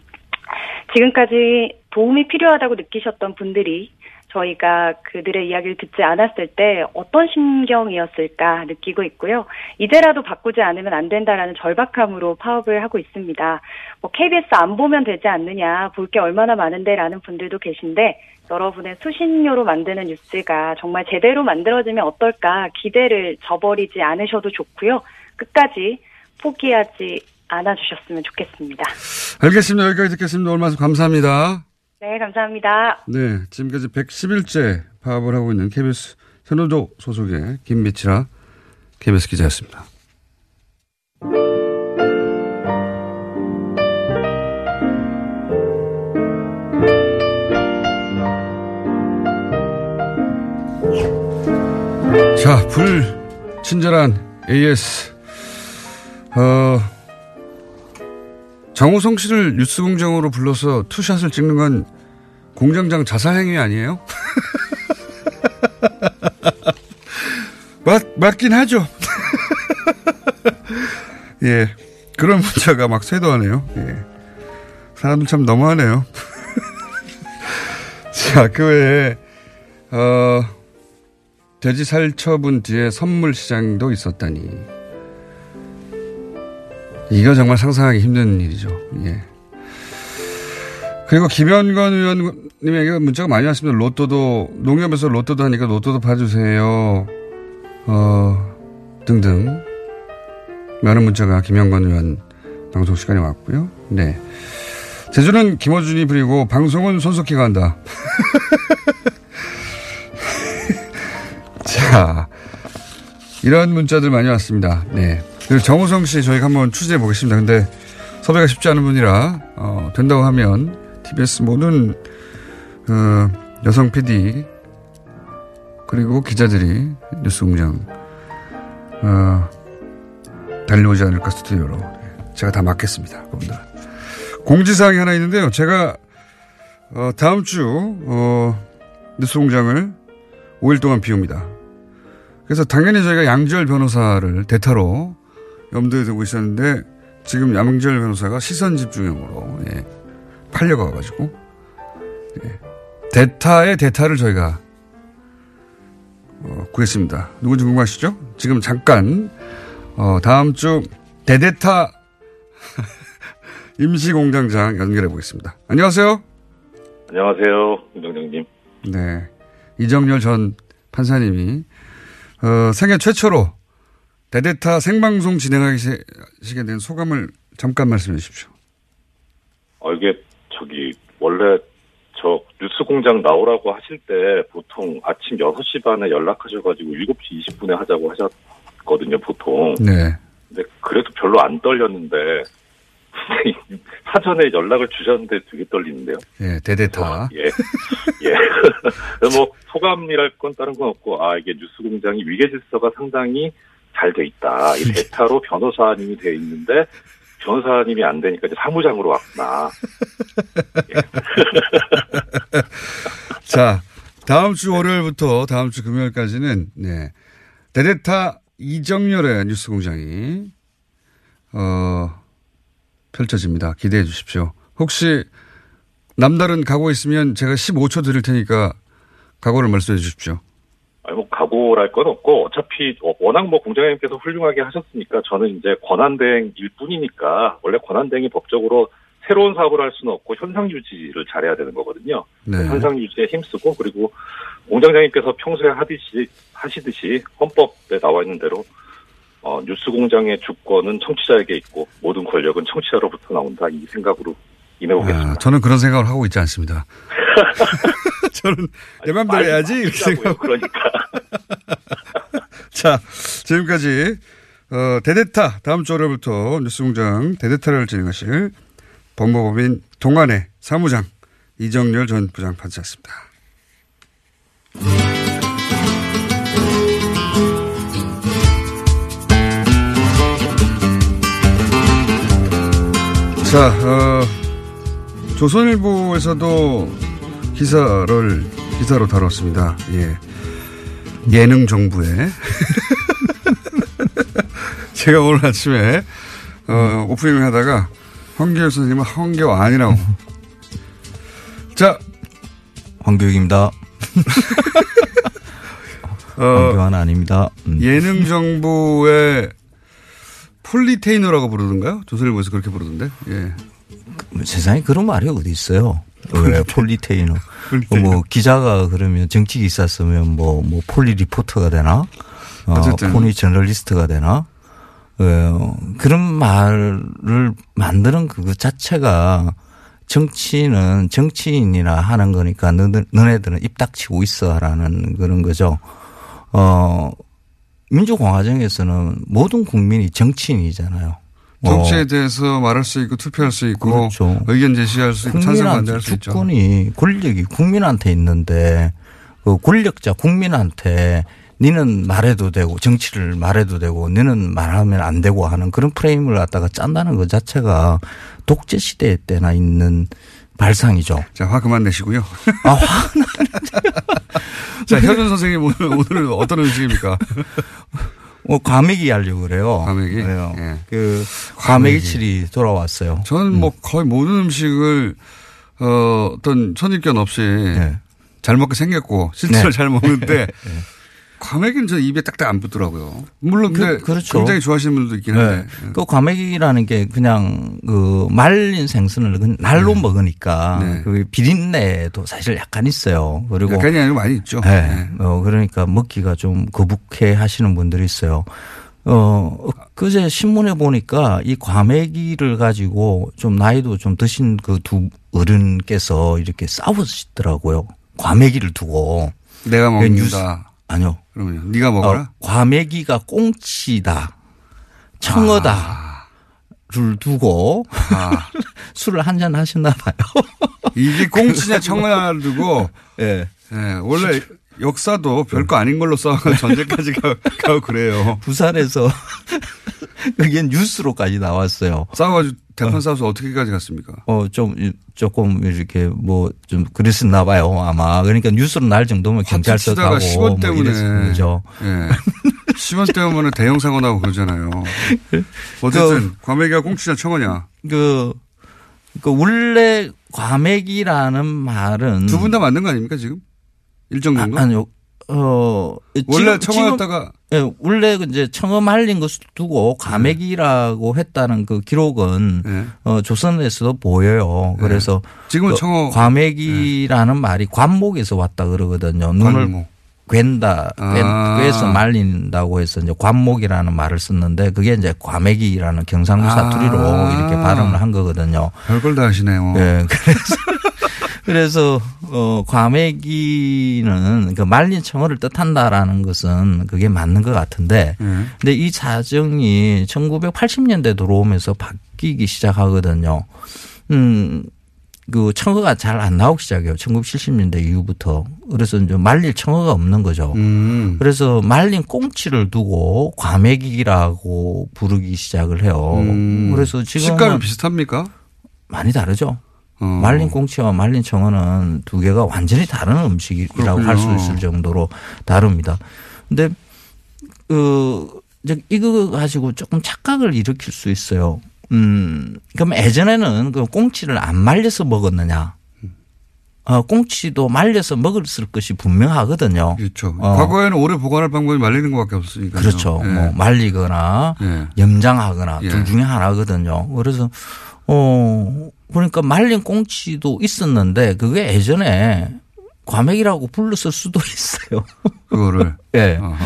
지금까지 도움이 필요하다고 느끼셨던 분들이 저희가 그들의 이야기를 듣지 않았을 때 어떤 심경이었을까 느끼고 있고요. 이제라도 바꾸지 않으면 안 된다라는 절박함으로 파업을 하고 있습니다. 뭐 KBS 안 보면 되지 않느냐, 볼 게 얼마나 많은데라는 분들도 계신데 여러분의 수신료로 만드는 뉴스가 정말 제대로 만들어지면 어떨까 기대를 저버리지 않으셔도 좋고요. 끝까지 포기하지 않아주셨으면 좋겠습니다. 알겠습니다. 여기까지 듣겠습니다. 오늘 말씀 감사합니다. 네, 감사합니다. 네, 지금까지 110일째 파업을 하고 있는 KBS 선호도 소속의 김미치라 KBS 기자였습니다. 자, 불친절한 AS. 어, 정우성 씨를 뉴스 공장으로 불러서 투샷을 찍는 건 공장장 자살 행위 아니에요? 맞, 맞긴 하죠. 예. 그런 문자가 막 쇄도하네요. 예. 사람들 참 너무하네요. 자, 그 외에, 어, 돼지 살처분 뒤에 선물 시장도 있었다니. 이거 정말 상상하기 힘든 일이죠. 예. 그리고 김현건 의원님에게 문자가 많이 왔습니다. 로또도, 농협에서 로또도 하니까 로또도 봐주세요. 어, 등등. 많은 문자가 김현건 의원 방송 시간에 왔고요. 네. 제주는 김어준이 부리고 방송은 손석희가 한다. 자, 이런 문자들 많이 왔습니다. 네. 그리고 정우성 씨 저희가 한번 취재해 보겠습니다. 근데 섭외가 쉽지 않은 분이라 어, 된다고 하면 TBS 모든 어, 여성 PD 그리고 기자들이 뉴스공장 어, 달려오지 않을까 스튜디오로 제가 다 맡겠습니다. 그분들 공지사항이 하나 있는데요. 제가 어, 다음 주 어, 뉴스공장을 5일 동안 비웁니다. 그래서 당연히 저희가 양지열 변호사를 대타로 염두에 두고 있었는데 지금 양지열 변호사가 시선 집중형으로 예, 팔려가가지고 예, 대타의 대타를 저희가 어, 구했습니다. 누군지 궁금하시죠? 지금 잠깐 어, 다음 주 대대타 임시공장장 연결해 보겠습니다. 안녕하세요. 안녕하세요, 김정정님. 네. 이정열 전 판사님이 어, 생애 최초로 대대타 생방송 진행하시게 된 소감을 잠깐 말씀해 주십시오. 어, 이게 저기 원래 저 뉴스 공장 나오라고 하실 때 보통 아침 6시 반에 연락하셔가지고 7시 20분에 하자고 하셨거든요, 보통. 네. 근데 그래도 별로 안 떨렸는데 사전에 연락을 주셨는데 되게 떨리는데요. 예, 대대타. 예. 예. 뭐 소감이랄 건 다른 건 없고 아 이게 뉴스 공장이 위계 질서가 상당히 잘 돼 있다. 이 대타로 변호사님이 돼 있는데 변호사님이 안 되니까 이제 사무장으로 왔구나. 자, 다음 주 월요일부터 다음 주 금요일까지는 네. 대대타 이정열의 뉴스 공장이 어 펼쳐집니다. 기대해 주십시오. 혹시 남다른 각오 있으면 제가 15초 드릴 테니까 각오를 말씀해 주십시오. 아니 뭐 각오랄 건 없고 어차피 워낙 뭐 공장장님께서 훌륭하게 하셨으니까 저는 이제 권한대행일 뿐이니까 원래 권한대행이 법적으로 새로운 사업을 할 수는 없고 현상 유지를 잘해야 되는 거거든요. 네. 현상 유지에 힘쓰고 그리고 공장장님께서 평소에 하듯이 하시듯이 헌법에 나와 있는 대로 어, 뉴스 공장의 주권은 청취자에게 있고 모든 권력은 청취자로부터 나온다 이 생각으로 임해보겠습니다. 아, 저는 그런 생각을 하고 있지 않습니다. 저는 내 맘대로 해야지 이렇게 생각. 그러니까. 자, 지금까지 어, 대대타 다음 주 월요일부터 뉴스공장 대대타를 진행하실 법무법인 동안의 사무장 이정열 전 부장판사였습니다. 자, 어, 조선일보에서도 기사를 기사로 다뤘습니다. 예. 예능 정부에 제가 오늘 아침에 어, 오프닝을 하다가 황교안 선생님은 황교 아니라고. 자, 황교익입니다. 어, 황교안 아닙니다. 음. 예능 정부의 폴리테이너라고 부르던가요? 조선일보에서 그렇게 부르던데. 예. 세상에 그런 말이 어디 있어요? 왜 폴리테이너? 뭐 기자가 그러면 정치 기사 쓰면 뭐뭐 poli 리포터가 되나? 어, 어쨌든. poli 저널리스트가 되나? 어, 그런 말을 만드는 그 자체가 정치는 정치인이나 하는 거니까 너네, 너네들은 입 닥치고 있어라는 그런 거죠. 어, 민주공화정에서는 모든 국민이 정치인이잖아요. 정치에 어. 대해서 말할 수 있고 투표할 수 있고 그렇죠. 의견 제시할 수 있고 찬성 반대할 수 있죠. 주권이 권력이 국민한테 있는데 그 권력자 국민한테 니는 말해도 되고 정치를 말해도 되고 너는 말하면 안 되고 하는 그런 프레임을 갖다가 짠다는 것 자체가 독재 시대 때나 있는 발상이죠. 자, 화 그만 내시고요. 아, 화는 자, 현준 선생님 오늘, 오늘은 어떤 음식입니까? 어, 과메기 하려고 그래요. 과메기? 그래요. 예. 그 과메기. 과메기칠이 돌아왔어요. 저는 뭐 거의 모든 음식을 어, 어떤 선입견 없이 잘 먹게 생겼고 실제로 네. 잘 먹는데 네. 과메기는 저 입에 딱딱 안 붙더라고요. 물론 근데 그, 그렇죠. 굉장히 좋아하시는 분들도 있긴 한데. 네. 그 과메기라는 게 그냥 그 말린 생선을 그 날로 먹으니까 네. 그 비린내도 사실 약간 있어요. 그리고 약간이 아니고 많이 있죠. 네. 어, 그러니까 먹기가 좀 거북해 하시는 분들이 있어요. 어, 그제 신문에 보니까 이 과메기를 가지고 좀 나이도 좀 드신 그 두 어른께서 이렇게 싸우시더라고요. 과메기를 두고. 내가 그 먹는다. 아니요. 그러면 네가 먹어라. 어, 과메기가 꽁치다. 청어다. 아. 를 두고 술을 한 잔 하셨나 봐요. 이게 꽁치냐 청어냐를 두고 예. 예, 원래 역사도 별거 아닌 걸로 싸워가 전쟁까지 가, 가고 그래요. 부산에서 그게 뉴스로까지 나왔어요. 싸워가지고 대판 싸워서 어 떻게까지 갔습니까? 어, 좀, 조금 이렇게 뭐 좀 그랬었나 봐요. 아마. 그러니까 뉴스로 날 정도면 경찰서 가고 10원 뭐 때문에 거죠. 예. 10원 때문에 대형 사고 나고 그러잖아요. 어쨌든 과메기가 꽁치냐 청어냐. 그, 그 원래 과메기라는 말은 두 분 다 맞는 거 아닙니까 지금? 일정 정도? 아, 아니요. 어, 원래 지금- 청어였다가 예, 원래 그 이제 청어 말린 것을 두고 과메기라고 했다는 그 기록은 어, 조선에서도 보여요. 그래서 지금은 그 청어- 과메기라는 말이 관목에서 왔다 그러거든요. 눈을 관목. 괜다, 괜, 아. 꿰서 말린다고 해서 이제 관목이라는 말을 썼는데 그게 이제 과메기라는 경상도 아. 사투리로 이렇게 발음을 한 거거든요. 별걸 다 하시네요. 네. 그래서 그래서 어 과메기는 그 말린 청어를 뜻한다라는 것은 그게 맞는 것 같은데 네. 근데 이 사정이 1980년대 들어오면서 바뀌기 시작하거든요. 음, 그 청어가 잘 안 나오기 시작해요. 1970년대 이후부터. 그래서 이제 말릴 청어가 없는 거죠. 음. 그래서 말린 꽁치를 두고 과메기라고 부르기 시작을 해요. 음. 그래서 지금 식감이 비슷합니까? 많이 다르죠. 어. 말린 꽁치와 말린 청어는 두 개가 완전히 다른 음식이라고 할 수. 있을 정도로 다릅니다. 근데 그 이제 이거 가지고 조금 착각을 일으킬 수 있어요. 음, 그럼 예전에는 그 꽁치를 안 말려서 먹었느냐? 어, 꽁치도 말려서 먹었을 것이 분명하거든요. 그렇죠. 어. 과거에는 오래 보관할 방법이 말리는 것밖에 없으니까요. 그렇죠. 예. 뭐 말리거나 예. 염장하거나 예. 둘 중에 하나거든요. 그래서 어 그러니까 말린 꽁치도 있었는데 그게 예전에 과메기라고 불렀을 수도 있어요. 그거를. 예. 어허.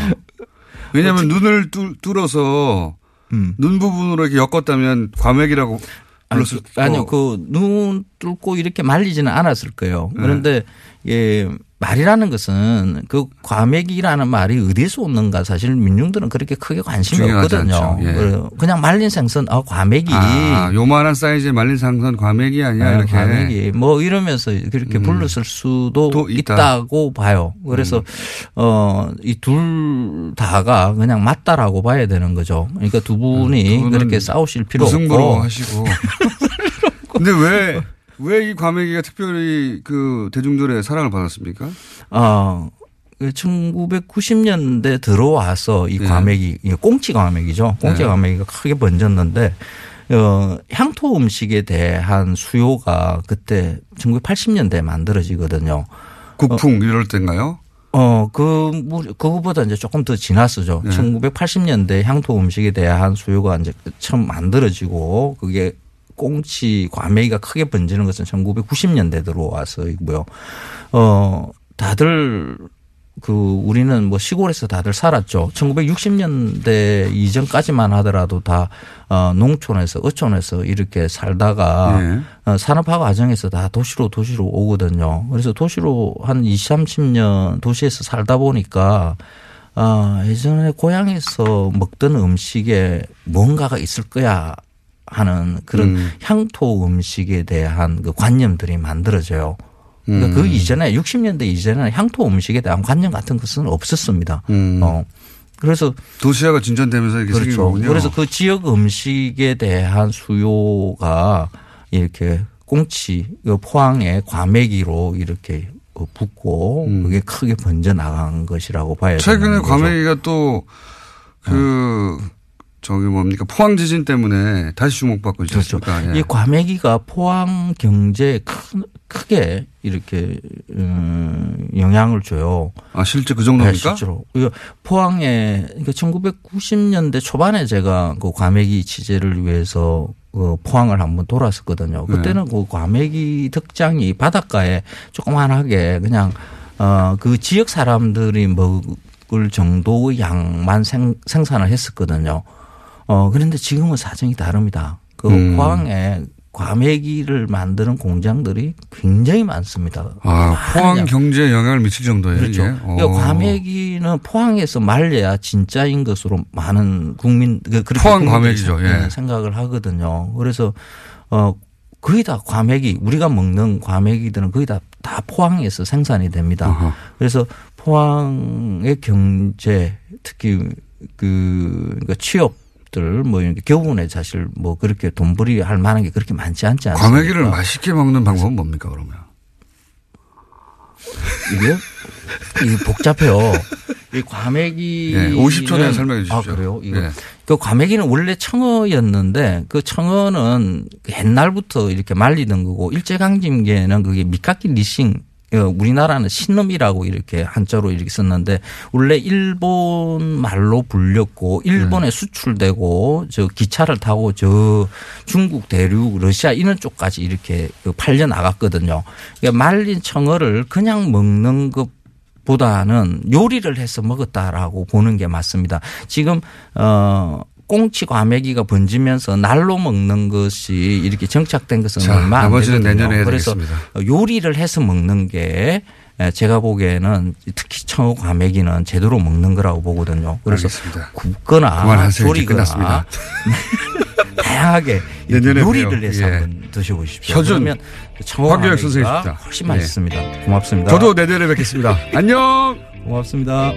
왜냐하면 눈을 뚫, 뚫어서 음. 눈 부분으로 이렇게 엮었다면 과맥이라고 아니, 불렀을 그, 아니요, 그 눈 뚫고 이렇게 말리지는 않았을 거예요. 네. 그런데 예 말이라는 것은 그 과메기라는 말이 어디에서 오는가 사실 민중들은 그렇게 크게 관심이 없거든요. 예. 그래요. 그냥 말린 생선, 아 과메기. 아, 요만한 사이즈의 말린 상선 과맥이 아니야 네, 이렇게. 과메기 뭐 이러면서 그렇게 음. 불렀을 수도 또 있다. 음. 고 봐요. 그래서 어이 둘 다가 그냥 맞다라고 봐야 되는 거죠. 그러니까 두 분이 음, 그렇게 싸우실 필요 무승부로 없고 하시고. 근데 왜, 왜 이 과메기가 특별히 그 대중들의 사랑을 받았습니까? 어, 1990년대 들어와서 이 예. 과메기, 이 꽁치 과메기죠. 꽁치 네. 과메기가 크게 번졌는데, 어, 향토 음식에 대한 수요가 그때 1980년대에 만들어지거든요. 국풍 이럴 때인가요? 어, 그, 뭐, 그거보다 이제 조금 더 지났어죠. 네. 1980년대 향토 음식에 대한 수요가 이제 처음 만들어지고 그게 꽁치 과메기가 크게 번지는 것은 1990년대 들어와서이고요. 어, 다들 그 우리는 뭐 시골에서 다들 살았죠. 1960년대 이전까지만 하더라도 다 어, 농촌에서 어촌에서 이렇게 살다가 네. 어, 산업화 과정에서 다 도시로 도시로 오거든요. 그래서 도시로 한 20, 30년 도시에서 살다 보니까 아, 예전에 고향에서 먹던 음식에 뭔가가 있을 거야 하는 그런 음. 향토 음식에 대한 그 관념들이 만들어져요. 그러니까 음. 그 이전에 60년대 이전에는 향토 음식에 대한 관념 같은 것은 없었습니다. 음. 어. 그래서 도시화가 진전되면서 이렇게 생긴 그렇죠. 거군요. 그래서 그 지역 음식에 대한 수요가 이렇게 꽁치 그 포항의 과메기로 이렇게 어, 붙고 그게 크게 번져 나간 것이라고 봐야 음. 최근에 되는 거죠. 과메기가 또그 저기 뭡니까 포항 지진 때문에 다시 주목받고 있지 그렇죠. 예. 이 과메기가 포항 경제에 큰, 크게 이렇게 음, 영향을 줘요. 아 실제 그 정도입니까? 네, 실제로. 포항에 그러니까 1990년대 초반에 제가 그 과메기 취재를 위해서 그 포항을 한번 돌았었거든요. 네. 그때는 그 과메기 덕장이 바닷가에 조그만하게 그냥 어그 지역 사람들이 먹을 정도의 양만 생, 생산을 했었거든요. 어 그런데 지금은 사정이 다릅니다. 그 음. 포항에 과메기를 만드는 공장들이 굉장히 많습니다. 아 포항 많은 경제에 영향을 미칠 정도예요. 그렇죠. 이게? 그러니까 어. 과메기는 포항에서 말려야 진짜인 것으로 많은 국민 그 포항 과메기죠. 생- 예. 네, 생각을 하거든요. 그래서 어 거의 다 과메기 우리가 먹는 과메기들은 거의 다 다 포항에서 생산이 됩니다. 어허. 그래서 포항의 경제 특히 그 그러니까 취업 들뭐 교분에 사실 뭐 그렇게 돈벌이 할 만한 게 그렇게 많지 않지 않습니까? 과메기를 맛있게 먹는 방법은 뭡니까 그러면? 이게 이게 복잡해요. 이 과메기 예, 50초 내에 설명해 주십시오. 아 그래요? 이거 예. 그 과메기는 원래 청어였는데 그 청어는 그 옛날부터 이렇게 말리던 거고 일제강점기에는 그게 미카키 리싱 어, 우리나라는 신음이라고 이렇게 한자로 이렇게 썼는데 원래 일본 말로 불렸고 일본에 네. 수출되고 저 기차를 타고 저 중국 대륙 러시아 이런 쪽까지 이렇게 그 팔려 나갔거든요. 그러니까 말린 청어를 그냥 먹는 것 보다는 요리를 해서 먹었다라고 보는 게 맞습니다. 지금 어 꽁치 과메기가 번지면서 날로 먹는 것이 이렇게 정착된 것은 자, 얼마 안 되거든요. 내년에 그래서 되겠습니다. 요리를 해서 먹는 게 제가 보기에는 특히 청어 과메기는 제대로 먹는 거라고 보거든요. 그래서 알겠습니다. 굽거나 그만하세요. 조리거나 끝났습니다. 다양하게 요리를. 해서 예. 한번 드셔보십시오. 그러면 청어 과메기가. 훨씬 예. 맛있습니다. 고맙습니다. 저도 내년에 뵙겠습니다. 안녕. 고맙습니다.